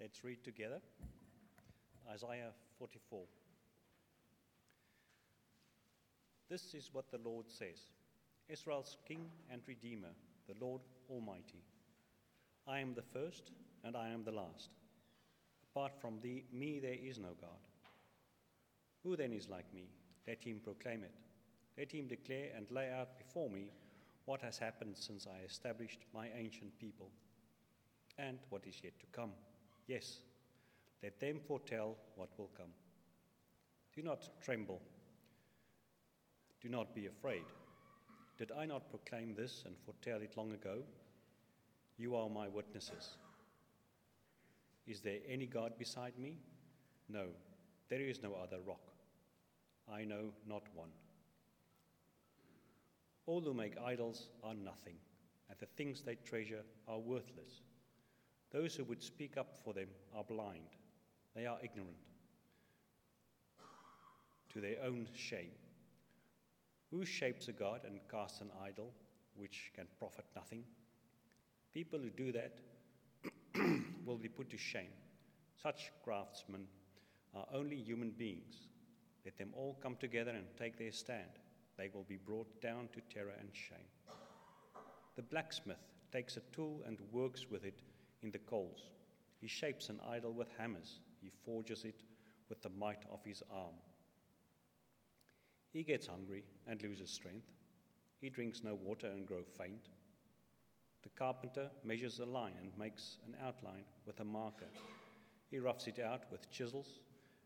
Let's read together Isaiah 44. This is what the Lord says Israel's King and Redeemer, the Lord Almighty. I am the first and I am the last. Apart from thee, me there is no God. Who then is like me? Let him proclaim it. Let him declare and lay out before me what has happened since I established my ancient people, and what is yet to come. Yes, let them foretell what will come. Do not tremble. Do not be afraid. Did I not proclaim this and foretell it long ago? You are my witnesses. Is there any God beside me? No, there is no other rock. I know not one. All who make idols are nothing, and the things they treasure are worthless. Those who would speak up for them are blind, they are ignorant. To their own shame. Who shapes a god and casts an idol which can profit nothing? People who do that will be put to shame. Such craftsmen are only human beings. Let them all come together and take their stand. They will be brought down to terror and shame. The blacksmith takes a tool and works with it in the coals. He shapes an idol with hammers. He forges it with the might of his arm. He gets hungry and loses strength. He drinks no water and grows faint. The carpenter measures a line and makes an outline with a marker. He roughs it out with chisels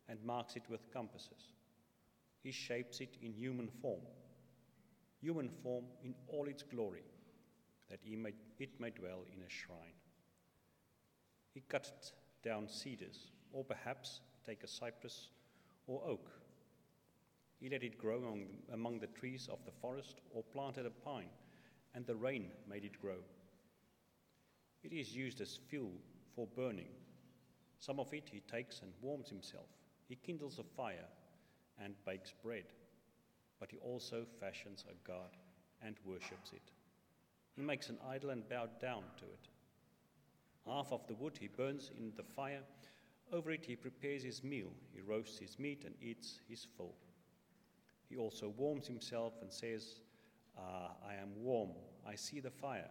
and marks it with compasses. He shapes it in human form, human form in all its glory, that may, it may dwell in a shrine. He cut down cedars, or perhaps take a cypress or oak. He let it grow among, among the trees of the forest, or planted a pine, and the rain made it grow. It is used as fuel for burning. Some of it he takes and warms himself. He kindles a fire and bakes bread, but he also fashions a god and worships it. He makes an idol and bows down to it. Half of the wood he burns in the fire. Over it he prepares his meal. He roasts his meat and eats his fill. He also warms himself and says, ah, I am warm. I see the fire.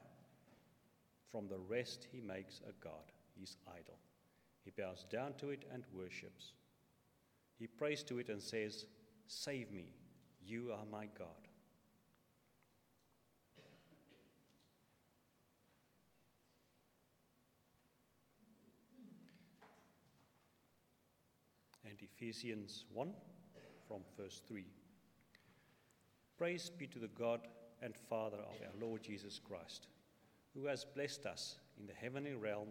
From the rest he makes a god, his idol. He bows down to it and worships. He prays to it and says, Save me, you are my God. And Ephesians 1 from verse 3. Praise be to the God and Father of our Lord Jesus Christ who has blessed us in the heavenly realm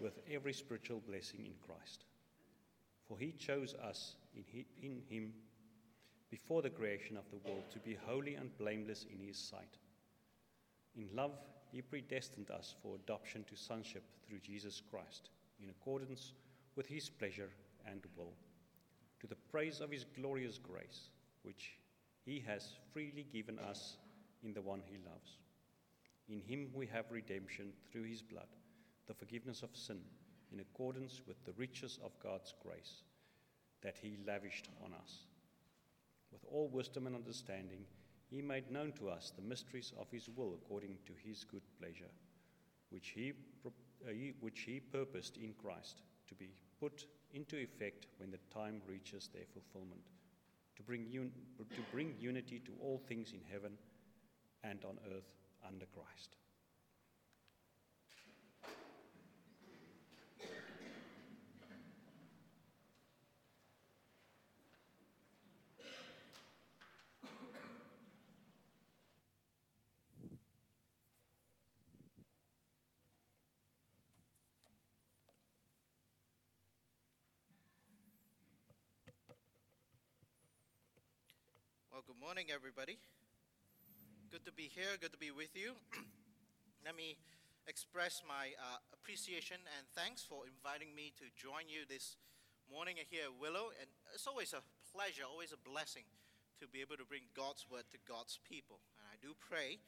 with every spiritual blessing in Christ. For he chose us in, he, in him before the creation of the world to be holy and blameless in his sight. In love, he predestined us for adoption to sonship through Jesus Christ, in accordance with his pleasure and will, to the praise of his glorious grace, which he has freely given us in the one he loves. In him we have redemption through his blood, the forgiveness of sin, in accordance with the riches of God's grace that he lavished on us. With all wisdom and understanding, he made known to us the mysteries of his will according to his good pleasure, which he, uh, which he purposed in Christ to be put into effect when the time reaches their fulfillment, to bring, un- to bring unity to all things in heaven and on earth under Christ. Well, good morning, everybody. Good to be here, good to be with you. Let me express my uh, appreciation and thanks for inviting me to join you this morning here at Willow. And it's always a pleasure, always a blessing to be able to bring God's word to God's people. And I do pray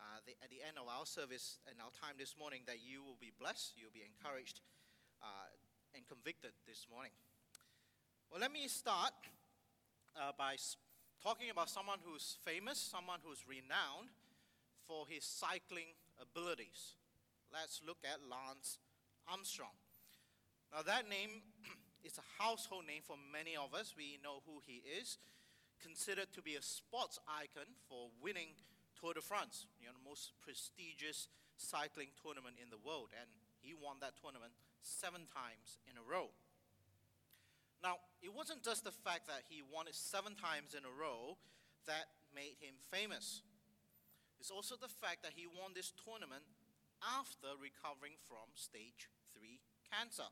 uh, the, at the end of our service and our time this morning that you will be blessed, you'll be encouraged, uh, and convicted this morning. Well, let me start uh, by talking about someone who's famous, someone who's renowned for his cycling abilities. Let's look at Lance Armstrong. Now, that name is a household name for many of us. We know who he is. Considered to be a sports icon for winning Tour de France, you know, the most prestigious cycling tournament in the world. And he won that tournament seven times in a row. Now, it wasn't just the fact that he won it seven times in a row that made him famous. It's also the fact that he won this tournament after recovering from stage 3 cancer.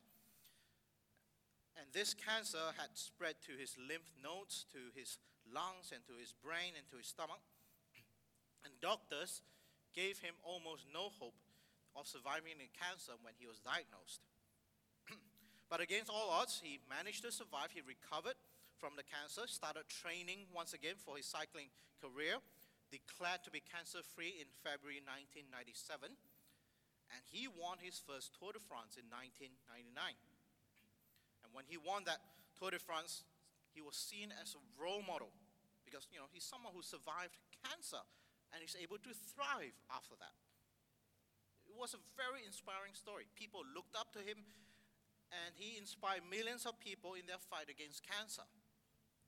And this cancer had spread to his lymph nodes, to his lungs, and to his brain, and to his stomach. And doctors gave him almost no hope of surviving the cancer when he was diagnosed. But against all odds, he managed to survive. He recovered from the cancer, started training once again for his cycling career, declared to be cancer free in February 1997, and he won his first Tour de France in 1999. And when he won that Tour de France, he was seen as a role model because you know he's someone who survived cancer and is able to thrive after that. It was a very inspiring story. People looked up to him and he inspired millions of people in their fight against cancer.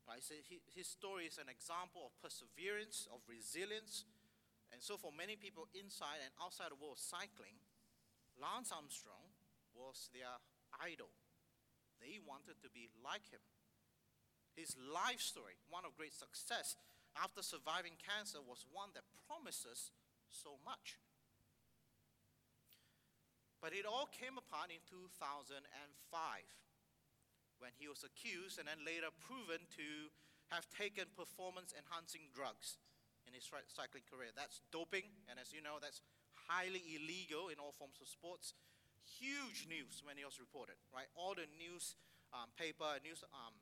Right? So he, his story is an example of perseverance, of resilience. And so, for many people inside and outside the world of cycling, Lance Armstrong was their idol. They wanted to be like him. His life story, one of great success after surviving cancer, was one that promises so much. But it all came apart in 2005 when he was accused and then later proven to have taken performance enhancing drugs in his cycling career. That's doping, and as you know, that's highly illegal in all forms of sports. Huge news when it was reported, right? All the news um, paper, news um,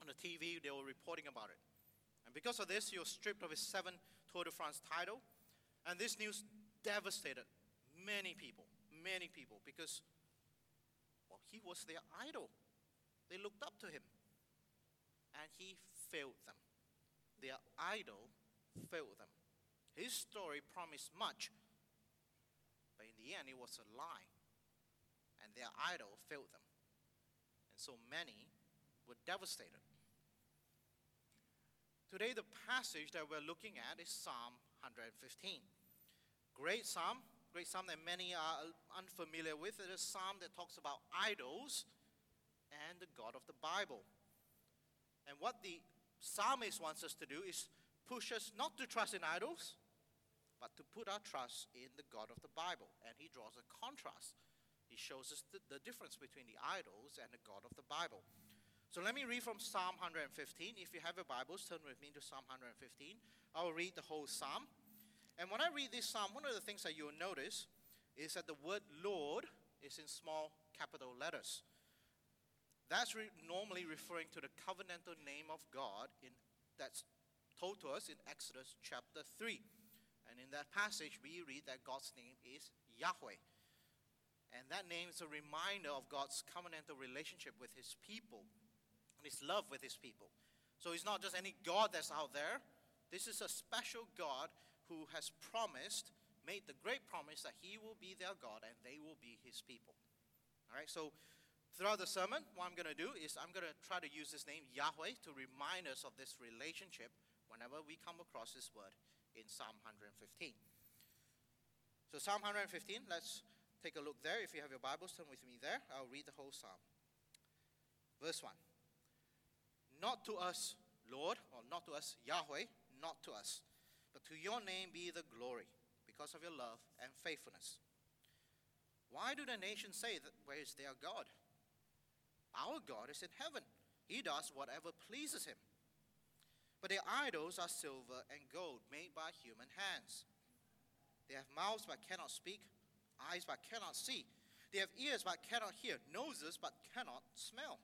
on the TV, they were reporting about it. And because of this, he was stripped of his seven Tour de France title, and this news devastated many people many people because, well, he was their idol. They looked up to him. And he failed them. Their idol failed them. His story promised much, but in the end, it was a lie. And their idol failed them. And so many were devastated. Today, the passage that we're looking at is Psalm 115. Great psalm, great psalm that many are unfamiliar with. It is a psalm that talks about idols and the God of the Bible. And what the psalmist wants us to do is push us not to trust in idols, but to put our trust in the God of the Bible. And he draws a contrast. He shows us the, the difference between the idols and the God of the Bible. So let me read from Psalm 115. If you have your Bibles, turn with me to Psalm 115. I will read the whole psalm. And when I read this psalm, one of the things that you'll notice is that the word Lord is in small capital letters. That's re- normally referring to the covenantal name of God in, that's told to us in Exodus chapter 3. And in that passage, we read that God's name is Yahweh. And that name is a reminder of God's covenantal relationship with his people and his love with his people. So he's not just any God that's out there. This is a special God who has promised, made the great promise that he will be their God and they will be his people. All right, so throughout the sermon, what I'm going to do is I'm going to try to use this name Yahweh to remind us of this relationship whenever we come across this word in Psalm 115. So, Psalm 115, let's take a look there. If you have your Bibles, turn with me there. I'll read the whole psalm. Verse 1 Not to us, Lord, or not to us, Yahweh, not to us to your name be the glory because of your love and faithfulness. Why do the nations say that where is their God? Our God is in heaven. He does whatever pleases him. But their idols are silver and gold made by human hands. They have mouths but cannot speak, eyes but cannot see. They have ears but cannot hear, noses but cannot smell.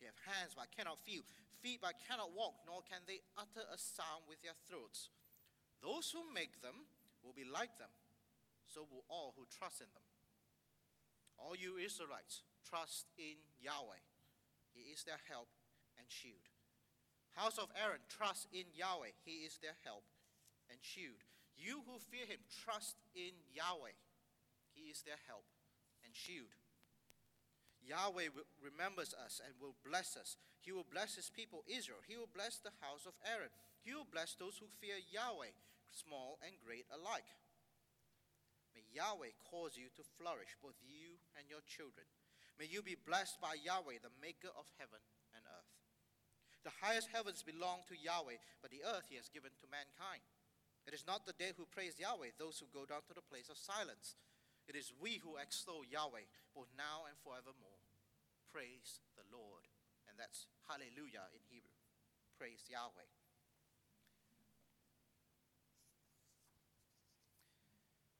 They have hands but cannot feel, feet but cannot walk, nor can they utter a sound with their throats. Those who make them will be like them, so will all who trust in them. All you Israelites, trust in Yahweh. He is their help and shield. House of Aaron, trust in Yahweh. He is their help and shield. You who fear him, trust in Yahweh. He is their help and shield. Yahweh remembers us and will bless us. He will bless his people Israel. He will bless the house of Aaron. Will bless those who fear Yahweh, small and great alike. May Yahweh cause you to flourish, both you and your children. May you be blessed by Yahweh, the maker of heaven and earth. The highest heavens belong to Yahweh, but the earth he has given to mankind. It is not the dead who praise Yahweh, those who go down to the place of silence. It is we who extol Yahweh, both now and forevermore. Praise the Lord. And that's hallelujah in Hebrew. Praise Yahweh.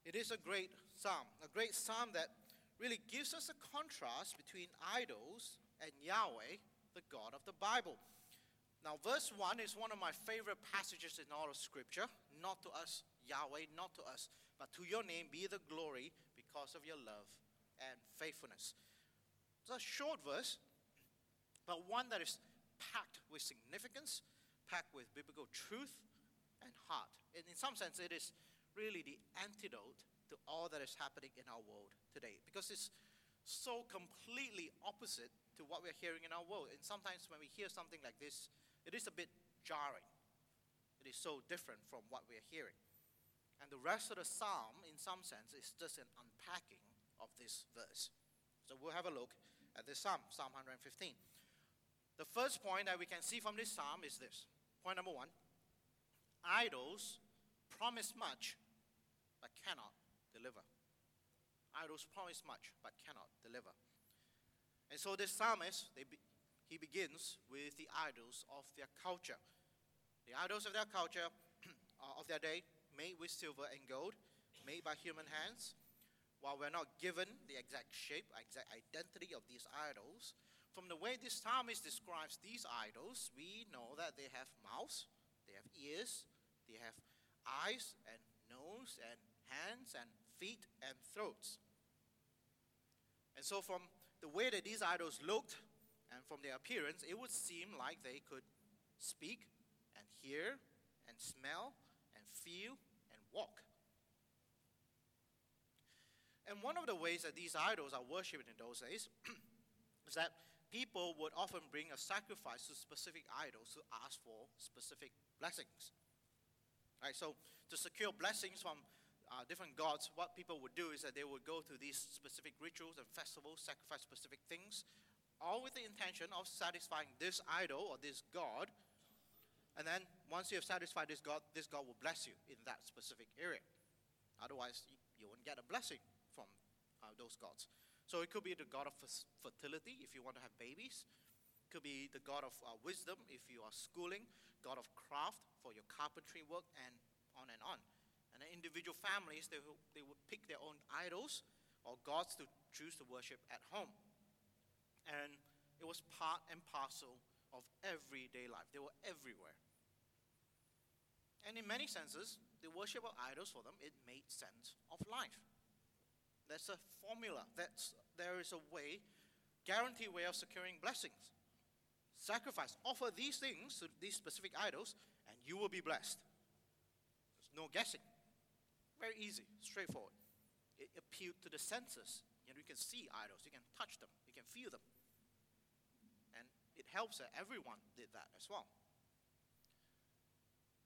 It is a great psalm, a great psalm that really gives us a contrast between idols and Yahweh, the God of the Bible. Now, verse 1 is one of my favorite passages in all of Scripture. Not to us, Yahweh, not to us, but to your name be the glory because of your love and faithfulness. It's a short verse, but one that is packed with significance, packed with biblical truth and heart. And in some sense, it is really the antidote to all that is happening in our world today because it's so completely opposite to what we're hearing in our world. And sometimes when we hear something like this, it is a bit jarring. It is so different from what we're hearing. And the rest of the psalm, in some sense, is just an unpacking of this verse. So we'll have a look at this psalm, Psalm 115. The first point that we can see from this psalm is this. Point number one idols promise much, but cannot deliver idols promise much but cannot deliver. And so this psalmist, be, he begins with the idols of their culture. The idols of their culture, of their day, made with silver and gold, made by human hands. While we're not given the exact shape, exact identity of these idols, from the way this psalmist describes these idols, we know that they have mouths, they have ears, they have eyes and nose and hands and feet and throats. And so, from the way that these idols looked and from their appearance, it would seem like they could speak and hear and smell and feel and walk. And one of the ways that these idols are worshipped in those days is that people would often bring a sacrifice to specific idols to ask for specific blessings. Right, so to secure blessings from uh, different gods, what people would do is that they would go to these specific rituals and festivals, sacrifice specific things, all with the intention of satisfying this idol or this god. And then once you have satisfied this god, this god will bless you in that specific area. Otherwise, you, won't get a blessing from uh, those gods. So it could be the god of fertility if you want to have babies. Could be the god of uh, wisdom if you are schooling, god of craft for your carpentry work, and on and on. And individual families, they, they would pick their own idols or gods to choose to worship at home. And it was part and parcel of everyday life. They were everywhere. And in many senses, the worship of idols for them, it made sense of life. That's a formula. That's, there is a way, guaranteed way of securing blessings. Sacrifice. Offer these things to these specific idols, and you will be blessed. There's no guessing. Very easy, straightforward. It appealed to the senses. You know, you can see idols, you can touch them, you can feel them. And it helps that everyone did that as well.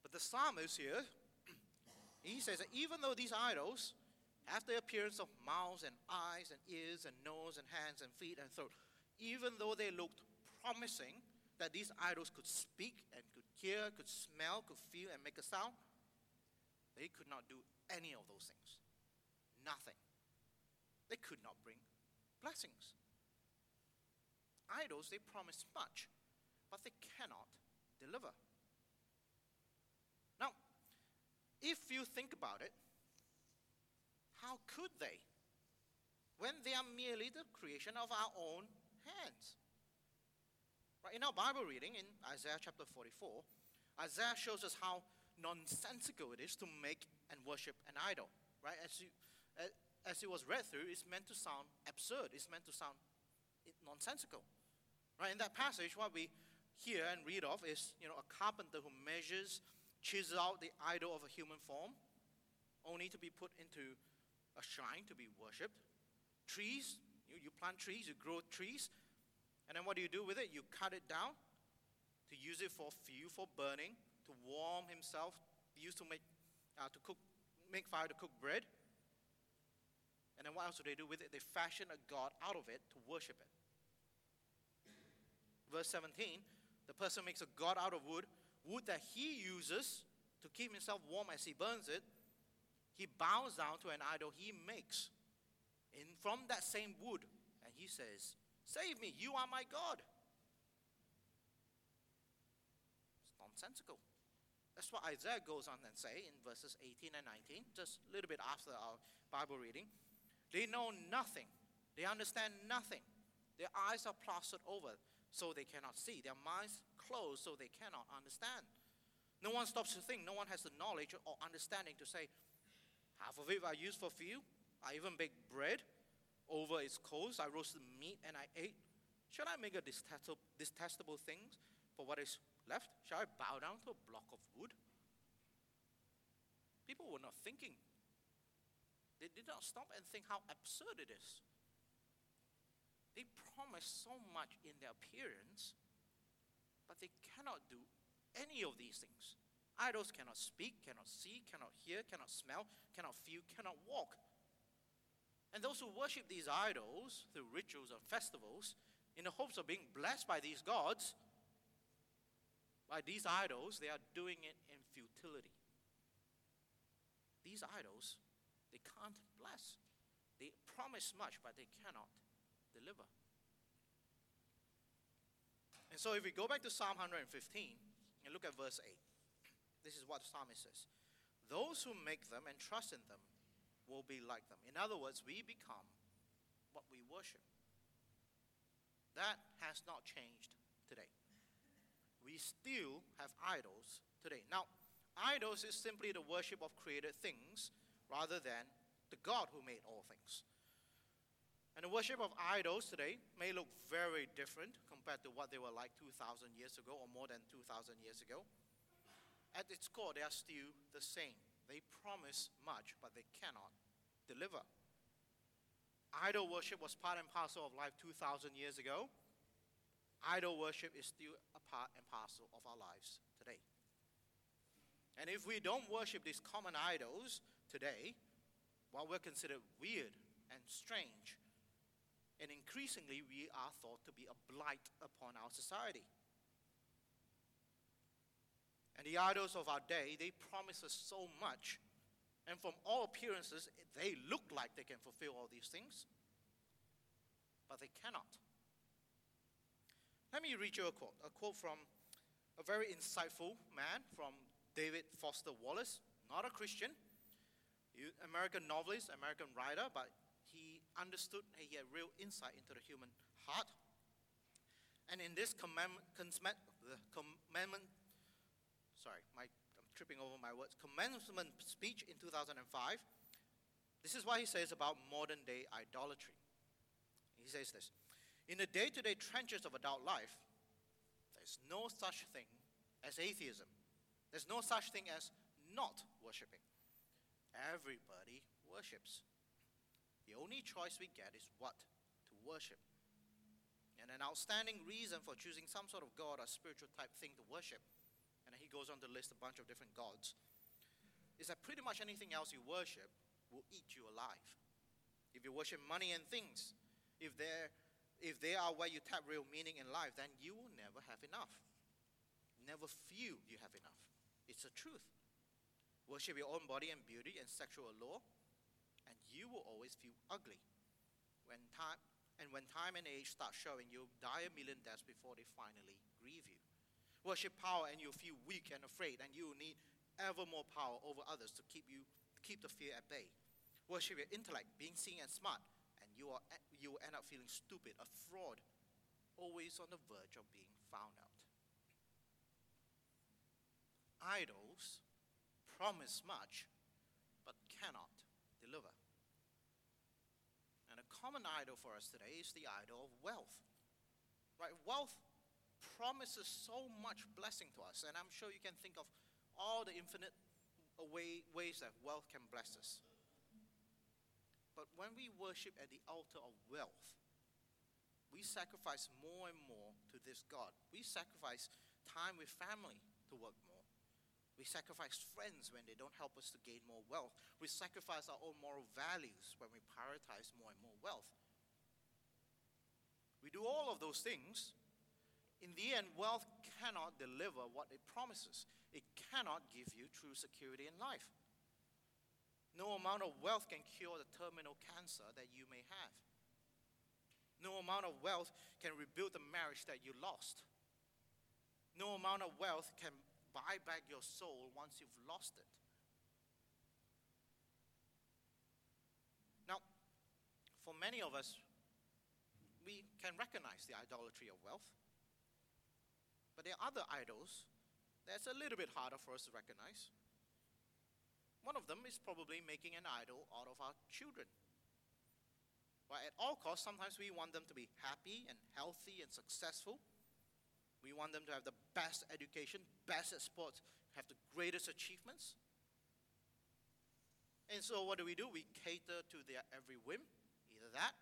But the psalmist here, he says that even though these idols have the appearance of mouths and eyes and ears and nose and hands and feet and throat, even though they looked promising that these idols could speak and could hear, could smell, could feel, and make a sound, they could not do any of those things. Nothing. They could not bring blessings. Idols, they promise much, but they cannot deliver. Now, if you think about it, how could they? When they are merely the creation of our own hands. Right, in our Bible reading in Isaiah chapter 44, Isaiah shows us how nonsensical it is to make and worship an idol, right? As, you, as it was read through, it's meant to sound absurd. It's meant to sound nonsensical. Right? In that passage, what we hear and read of is, you know, a carpenter who measures, chisels out the idol of a human form, only to be put into a shrine to be worshipped. Trees, you, you plant trees, you grow trees, and then what do you do with it? You cut it down to use it for fuel for burning, to warm himself, used to make uh, to cook, make fire to cook bread. And then what else do they do with it? They fashion a god out of it to worship it. Verse 17 the person makes a god out of wood, wood that he uses to keep himself warm as he burns it. He bows down to an idol he makes in, from that same wood, and he says, Save me, you are my God. It's nonsensical. That's what Isaiah goes on and say in verses 18 and 19, just a little bit after our Bible reading. They know nothing. They understand nothing. Their eyes are plastered over, so they cannot see. Their minds closed, so they cannot understand. No one stops to think. No one has the knowledge or understanding to say, half of it I used for fuel. I even baked bread over its coals. I roasted meat and I ate. Should I make a detestable, detestable things for what is left? Shall I bow down to a block of wood? People were not thinking they did not stop and think how absurd it is. They promise so much in their appearance, but they cannot do any of these things. Idols cannot speak, cannot see, cannot hear, cannot smell, cannot feel, cannot walk. And those who worship these idols through rituals or festivals in the hopes of being blessed by these gods, by these idols, they are doing it in futility. These idols they can't bless. They promise much, but they cannot deliver. And so if we go back to Psalm 115 and look at verse 8, this is what the psalmist says Those who make them and trust in them will be like them. In other words, we become what we worship. That has not changed today. We still have idols today. Now, idols is simply the worship of created things rather than the God who made all things. And the worship of idols today may look very different compared to what they were like 2,000 years ago or more than 2,000 years ago. At its core, they are still the same. They promise much, but they cannot deliver. Idol worship was part and parcel of life 2,000 years ago. Idol worship is still a part and parcel of our lives today. And if we don't worship these common idols, today, while we're considered weird and strange, and increasingly we are thought to be a blight upon our society. And the idols of our day, they promise us so much. And from all appearances, they look like they can fulfill all these things, but they cannot. Let me read you a quote, a quote from a very insightful man from David Foster Wallace, not a Christian, American novelist, American writer, but he understood, he had real insight into the human heart. And in this commandment, commandment sorry, my, I'm tripping over my words, commencement speech in 2005, this is what he says about modern day idolatry. He says this In the day to day trenches of adult life, there's no such thing as atheism, there's no such thing as not worshiping. Everybody worships. The only choice we get is what to worship. And an outstanding reason for choosing some sort of God or spiritual type thing to worship, and he goes on to list a bunch of different gods, is that pretty much anything else you worship will eat you alive. If you worship money and things, if they're if they are where you tap real meaning in life, then you will never have enough. Never feel you have enough. It's a truth. Worship your own body and beauty and sexual allure, and you will always feel ugly. When time, and when time and age start showing, you'll die a million deaths before they finally grieve you. Worship power, and you'll feel weak and afraid, and you will need ever more power over others to keep you keep the fear at bay. Worship your intellect, being seen and smart, and you, are, you will end up feeling stupid, a fraud, always on the verge of being found out. Idols promise much, but cannot deliver. And a common idol for us today is the idol of wealth. Right? Wealth promises so much blessing to us, and I'm sure you can think of all the infinite way, ways that wealth can bless us. But when we worship at the altar of wealth, we sacrifice more and more to this God. We sacrifice time with family to work more. We sacrifice friends when they don't help us to gain more wealth. We sacrifice our own moral values when we prioritize more and more wealth. We do all of those things. In the end, wealth cannot deliver what it promises, it cannot give you true security in life. No amount of wealth can cure the terminal cancer that you may have. No amount of wealth can rebuild the marriage that you lost. No amount of wealth can buy back your soul once you've lost it. Now, for many of us, we can recognize the idolatry of wealth. But there are other idols that's a little bit harder for us to recognize. One of them is probably making an idol out of our children. But at all costs, sometimes we want them to be happy and healthy and successful. We want them to have the best education, best at sports, have the greatest achievements. And so, what do we do? We cater to their every whim, either that,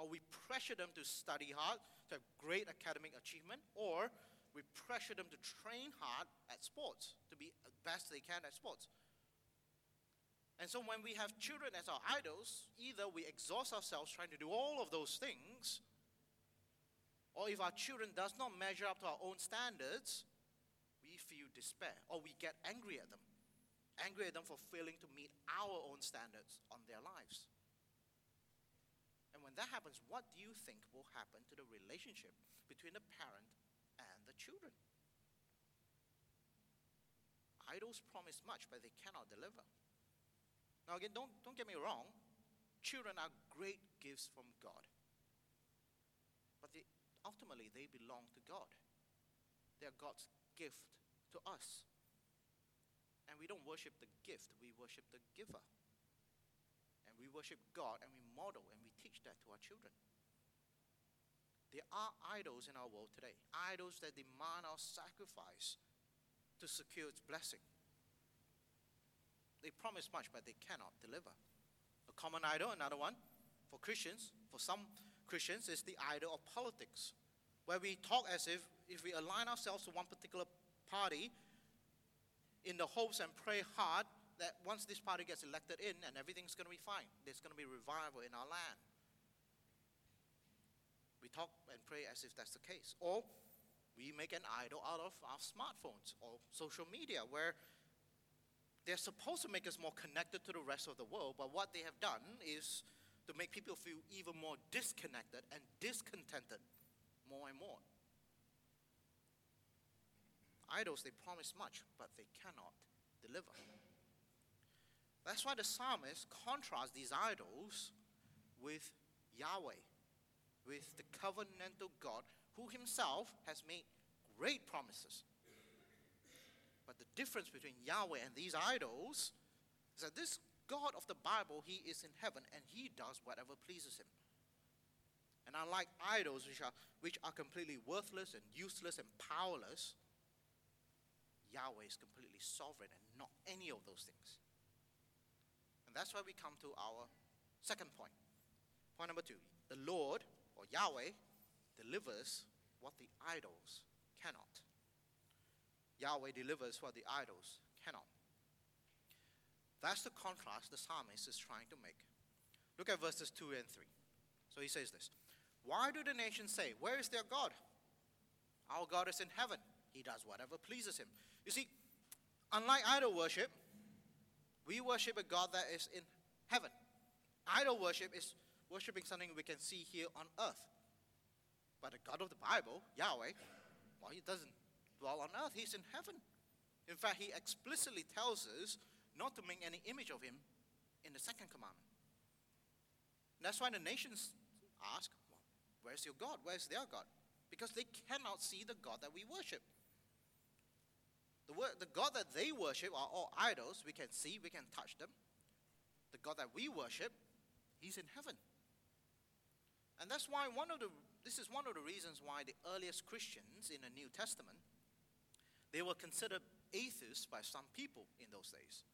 or we pressure them to study hard, to have great academic achievement, or we pressure them to train hard at sports, to be the best they can at sports. And so when we have children as our idols, either we exhaust ourselves trying to do all of those things, or if our children does not measure up to our own standards, we feel despair, or we get angry at them. Angry at them for failing to meet our own standards on their lives. And when that happens, what do you think will happen to the relationship between the parent and the children? Idols promise much, but they cannot deliver. Now, again, don't, don't get me wrong. Children are great gifts from God. But they, ultimately, they belong to God. They are God's gift to us. And we don't worship the gift, we worship the giver. And we worship God and we model and we teach that to our children. There are idols in our world today, idols that demand our sacrifice to secure its blessing. They promise much, but they cannot deliver. A common idol, another one, for Christians, for some Christians, is the idol of politics, where we talk as if if we align ourselves to one particular party in the hopes and pray hard that once this party gets elected in and everything's going to be fine, there's going to be revival in our land. We talk and pray as if that's the case. Or we make an idol out of our smartphones or social media where they're supposed to make us more connected to the rest of the world, but what they have done is to make people feel even more disconnected and discontented more and more. Idols, they promise much, but they cannot deliver. That's why the psalmist contrasts these idols with Yahweh, with the covenantal God who himself has made great promises but the difference between Yahweh and these idols is that this God of the Bible, he is in heaven and he does whatever pleases him. And unlike idols, which are, which are completely worthless and useless and powerless, Yahweh is completely sovereign and not any of those things. And that's why we come to our second point. Point number two the Lord, or Yahweh, delivers what the idols cannot. Yahweh delivers what the idols cannot. That's the contrast the psalmist is trying to make. Look at verses 2 and 3. So he says this Why do the nations say, Where is their God? Our God is in heaven. He does whatever pleases him. You see, unlike idol worship, we worship a God that is in heaven. Idol worship is worshiping something we can see here on earth. But the God of the Bible, Yahweh, well, he doesn't dwell on earth. He's in heaven. In fact, he explicitly tells us not to make any image of him in the second commandment. And that's why the nations ask, well, Where's your God? Where's their God? Because they cannot see the God that we worship. The, word, the God that they worship are all idols. We can see, we can touch them. The God that we worship, He's in heaven. And that's why one of the this is one of the reasons why the earliest Christians in the New Testament they were considered atheists by some people in those days.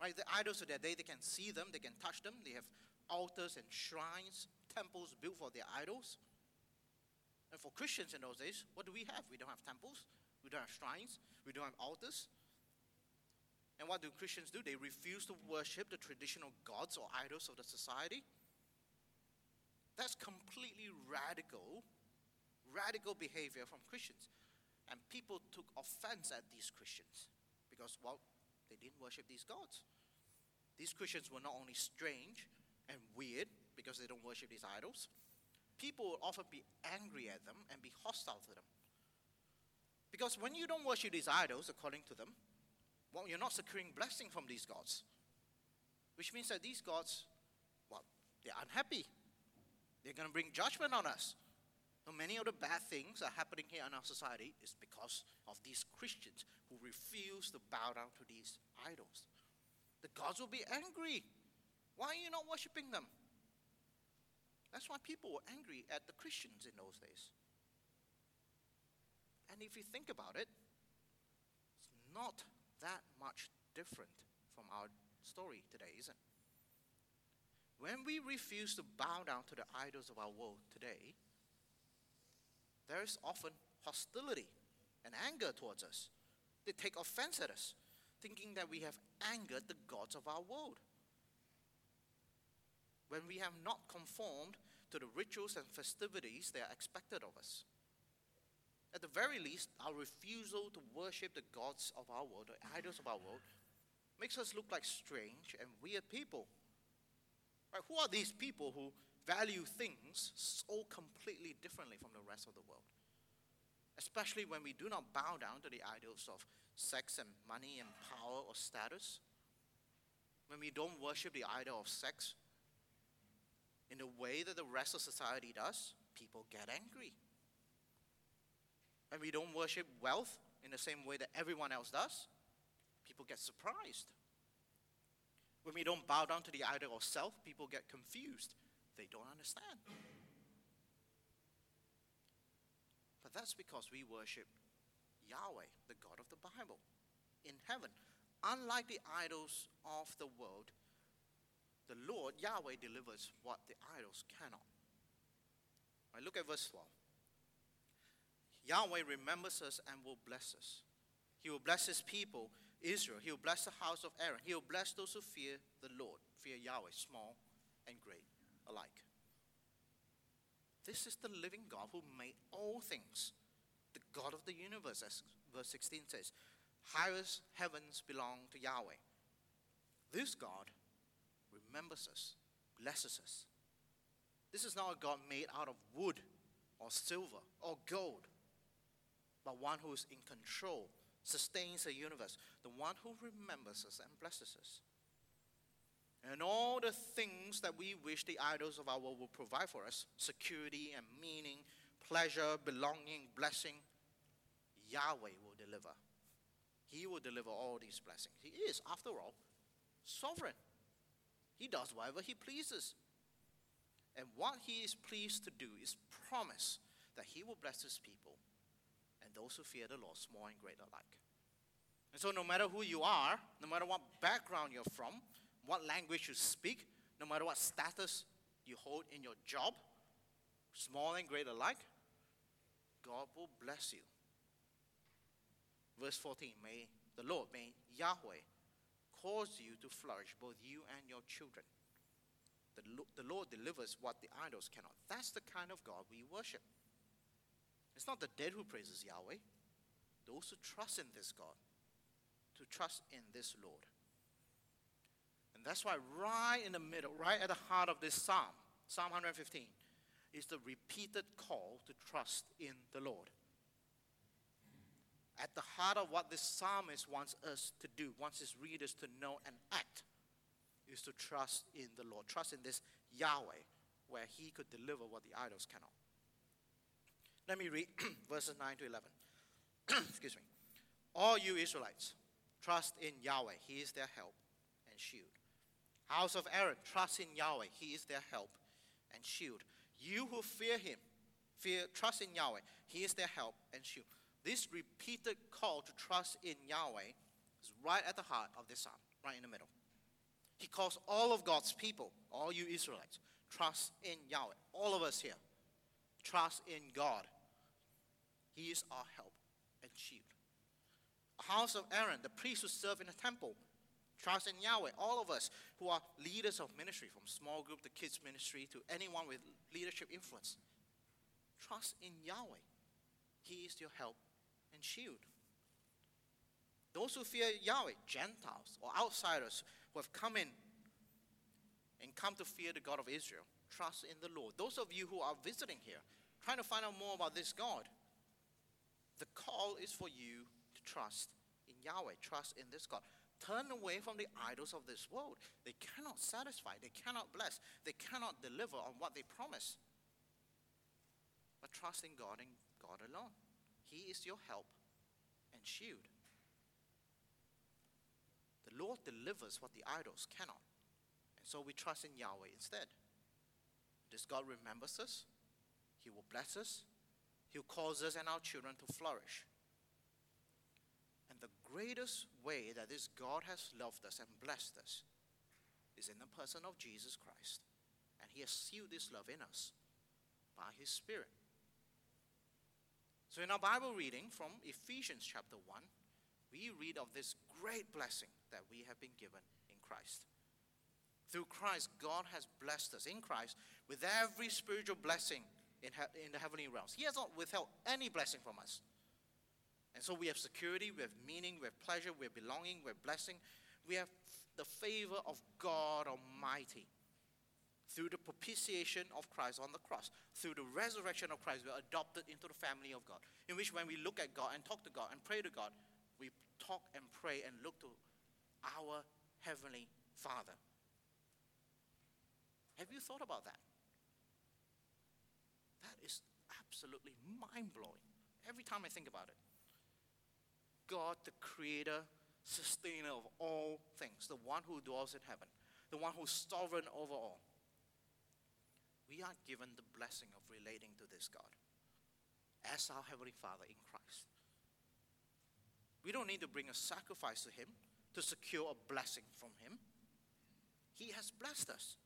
Right? The idols of their day, they can see them, they can touch them, they have altars and shrines, temples built for their idols. And for Christians in those days, what do we have? We don't have temples, we don't have shrines, we don't have altars. And what do Christians do? They refuse to worship the traditional gods or idols of the society. That's completely radical, radical behavior from Christians. And people took offense at these Christians because, well, they didn't worship these gods. These Christians were not only strange and weird because they don't worship these idols, people would often be angry at them and be hostile to them. Because when you don't worship these idols, according to them, well, you're not securing blessing from these gods. Which means that these gods, well, they're unhappy they're going to bring judgment on us. So many of the bad things are happening here in our society is because of these Christians who refuse to bow down to these idols. The gods will be angry. Why are you not worshiping them? That's why people were angry at the Christians in those days. And if you think about it, it's not that much different from our story today, is it? When we refuse to bow down to the idols of our world today, there is often hostility and anger towards us. They take offense at us, thinking that we have angered the gods of our world. When we have not conformed to the rituals and festivities that are expected of us. At the very least, our refusal to worship the gods of our world, the idols of our world, makes us look like strange and weird people Right? Who are these people who value things so completely differently from the rest of the world? Especially when we do not bow down to the idols of sex and money and power or status. When we don't worship the idol of sex in the way that the rest of society does, people get angry. And we don't worship wealth in the same way that everyone else does, people get surprised. When we don't bow down to the idol of self, people get confused. They don't understand. But that's because we worship Yahweh, the God of the Bible, in heaven. Unlike the idols of the world, the Lord, Yahweh, delivers what the idols cannot. I look at verse 12. Yahweh remembers us and will bless us. He will bless his people Israel. He will bless the house of Aaron. He will bless those who fear the Lord, fear Yahweh, small and great alike. This is the living God who made all things, the God of the universe, as verse 16 says. Highest heavens belong to Yahweh. This God remembers us, blesses us. This is not a God made out of wood or silver or gold, but one who is in control sustains the universe, the one who remembers us and blesses us. And all the things that we wish the idols of our world will provide for us security and meaning, pleasure, belonging, blessing Yahweh will deliver. He will deliver all these blessings. He is, after all, sovereign. He does whatever he pleases. And what he is pleased to do is promise that he will bless his people and those who fear the Lord, small and great alike. And so, no matter who you are, no matter what background you're from, what language you speak, no matter what status you hold in your job, small and great alike, God will bless you. Verse 14 May the Lord, may Yahweh cause you to flourish, both you and your children. The, the Lord delivers what the idols cannot. That's the kind of God we worship. It's not the dead who praises Yahweh, those who trust in this God, to trust in this Lord. That's why, right in the middle, right at the heart of this psalm, Psalm 115, is the repeated call to trust in the Lord. At the heart of what this psalmist wants us to do, wants his readers to know and act, is to trust in the Lord. Trust in this Yahweh, where he could deliver what the idols cannot. Let me read verses 9 to 11. Excuse me. All you Israelites, trust in Yahweh. He is their help and shield. House of Aaron, trust in Yahweh. He is their help and shield. You who fear him, fear, trust in Yahweh. He is their help and shield. This repeated call to trust in Yahweh is right at the heart of this psalm, right in the middle. He calls all of God's people, all you Israelites, trust in Yahweh. All of us here, trust in God. He is our help and shield. House of Aaron, the priests who serve in the temple, trust in Yahweh. All of us who are leaders of ministry, from small group to kids ministry to anyone with leadership influence, trust in Yahweh. He is your help and shield. Those who fear Yahweh, Gentiles or outsiders who have come in and come to fear the God of Israel, trust in the Lord. Those of you who are visiting here, trying to find out more about this God, the call is for you to trust in Yahweh, trust in this God. Turn away from the idols of this world. They cannot satisfy, they cannot bless, they cannot deliver on what they promise. But trust in God and God alone. He is your help and shield. The Lord delivers what the idols cannot. And so we trust in Yahweh instead. This God remembers us, He will bless us, He'll cause us and our children to flourish. Greatest way that this God has loved us and blessed us is in the person of Jesus Christ. And He has sealed this love in us by His Spirit. So, in our Bible reading from Ephesians chapter 1, we read of this great blessing that we have been given in Christ. Through Christ, God has blessed us in Christ with every spiritual blessing in, in the heavenly realms. He has not withheld any blessing from us. And so we have security, we have meaning, we have pleasure, we have belonging, we have blessing. We have the favor of God Almighty through the propitiation of Christ on the cross, through the resurrection of Christ, we're adopted into the family of God. In which, when we look at God and talk to God and pray to God, we talk and pray and look to our Heavenly Father. Have you thought about that? That is absolutely mind blowing every time I think about it. God, the creator, sustainer of all things, the one who dwells in heaven, the one who's sovereign over all. We are given the blessing of relating to this God as our Heavenly Father in Christ. We don't need to bring a sacrifice to Him to secure a blessing from Him. He has blessed us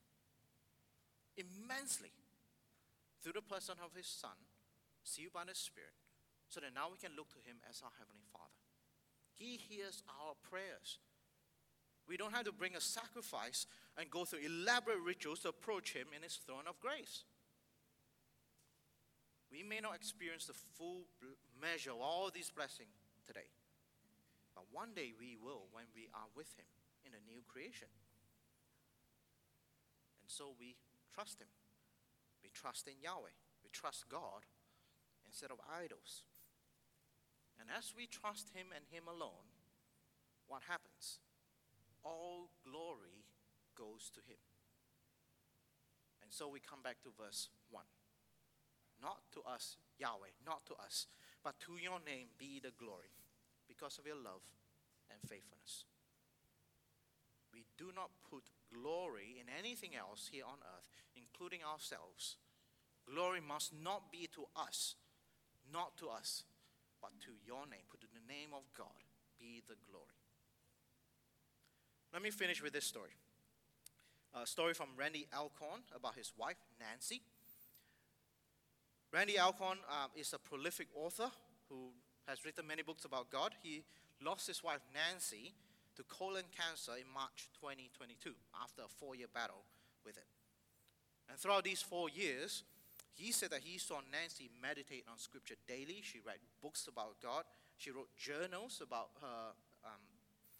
immensely through the person of His Son, sealed by the Spirit, so that now we can look to Him as our Heavenly Father. He hears our prayers. We don't have to bring a sacrifice and go through elaborate rituals to approach Him in His throne of grace. We may not experience the full measure of all these blessings today, but one day we will when we are with Him in a new creation. And so we trust Him. We trust in Yahweh. We trust God instead of idols. And as we trust Him and Him alone, what happens? All glory goes to Him. And so we come back to verse 1. Not to us, Yahweh, not to us, but to your name be the glory because of your love and faithfulness. We do not put glory in anything else here on earth, including ourselves. Glory must not be to us, not to us, but to your name. Put in the name of God be the glory. Let me finish with this story. A story from Randy Alcorn about his wife, Nancy. Randy Alcorn uh, is a prolific author who has written many books about God. He lost his wife, Nancy, to colon cancer in March 2022 after a four year battle with it. And throughout these four years, he said that he saw Nancy meditate on scripture daily. She read books about God. She wrote journals about her um,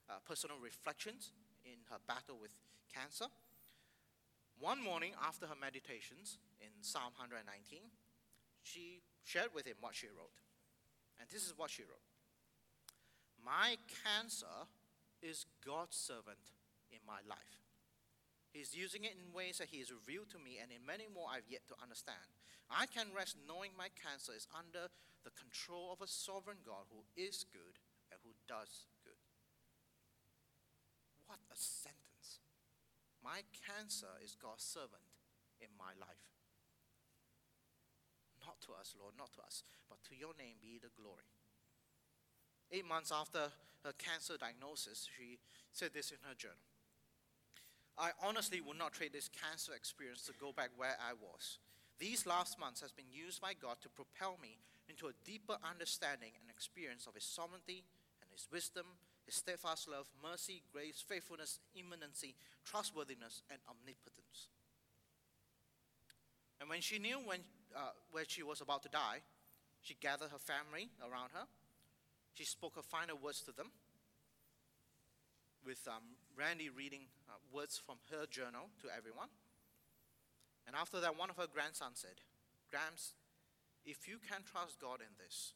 uh, personal reflections in her battle with cancer. One morning after her meditations in Psalm 119, she shared with him what she wrote. And this is what she wrote My cancer is God's servant in my life. He's using it in ways that He has revealed to me, and in many more I've yet to understand. I can rest knowing my cancer is under the control of a sovereign God who is good and who does good. What a sentence. My cancer is God's servant in my life. Not to us, Lord, not to us, but to your name be the glory. Eight months after her cancer diagnosis, she said this in her journal. I honestly would not trade this cancer experience to go back where I was. These last months has been used by God to propel me into a deeper understanding and experience of His sovereignty and His wisdom, His steadfast love, mercy, grace, faithfulness, immanency, trustworthiness, and omnipotence. And when she knew when, uh, when she was about to die, she gathered her family around her. She spoke her final words to them, with um, Randy reading uh, words from her journal to everyone. And after that, one of her grandsons said, Grams, if you can trust God in this,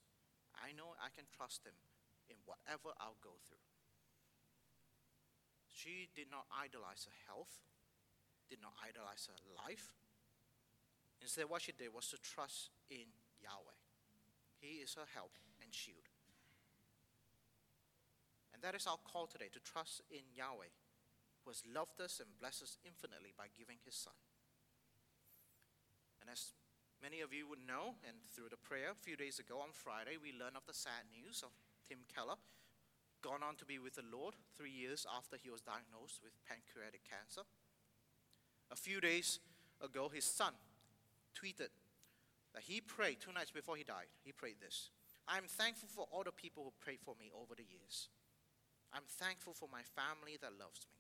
I know I can trust Him in whatever I'll go through. She did not idolize her health, did not idolize her life. Instead, what she did was to trust in Yahweh. He is her help and shield. And that is our call today to trust in Yahweh, who has loved us and blessed us infinitely by giving his Son. And as many of you would know, and through the prayer a few days ago on Friday, we learned of the sad news of Tim Keller, gone on to be with the Lord three years after he was diagnosed with pancreatic cancer. A few days ago, his son tweeted that he prayed two nights before he died. He prayed this I'm thankful for all the people who prayed for me over the years. I'm thankful for my family that loves me.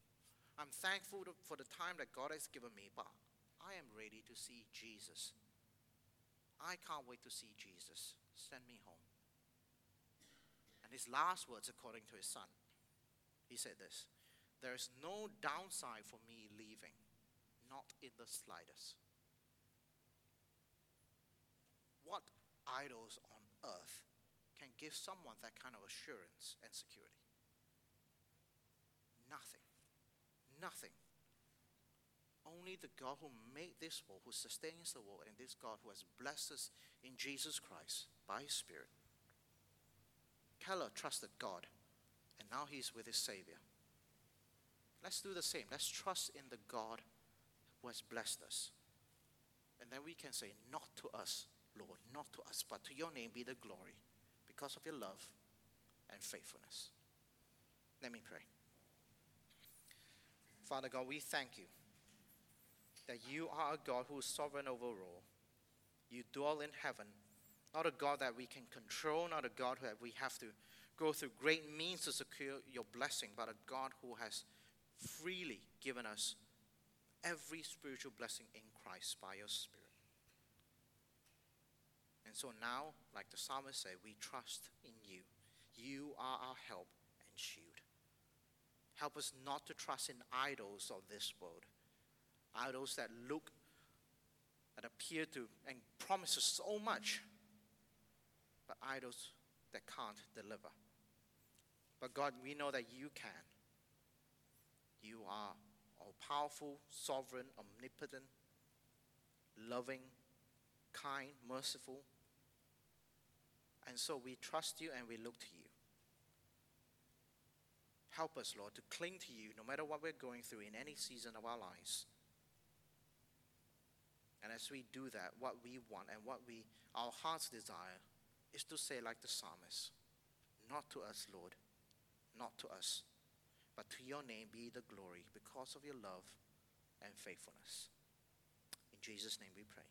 I'm thankful for the time that God has given me, but I am ready to see Jesus. I can't wait to see Jesus. Send me home. And his last words, according to his son, he said this There is no downside for me leaving, not in the slightest. What idols on earth can give someone that kind of assurance and security? Nothing. Nothing. Only the God who made this world, who sustains the world, and this God who has blessed us in Jesus Christ by His Spirit. Keller trusted God, and now he's with his Savior. Let's do the same. Let's trust in the God who has blessed us. And then we can say, Not to us, Lord, not to us, but to your name be the glory because of your love and faithfulness. Let me pray. Father God, we thank you that you are a God who is sovereign over all. You dwell in heaven, not a God that we can control, not a God that we have to go through great means to secure your blessing, but a God who has freely given us every spiritual blessing in Christ by your Spirit. And so now, like the psalmist said, we trust in you. You are our help and shield. Help us not to trust in idols of this world, idols that look, that appear to, and promise so much, but idols that can't deliver. But God, we know that you can. You are all powerful, sovereign, omnipotent, loving, kind, merciful. And so we trust you and we look to you. Help us, Lord, to cling to you no matter what we're going through in any season of our lives. And as we do that, what we want and what we our heart's desire is to say like the psalmist, not to us, Lord, not to us, but to your name be the glory because of your love and faithfulness. In Jesus' name we pray.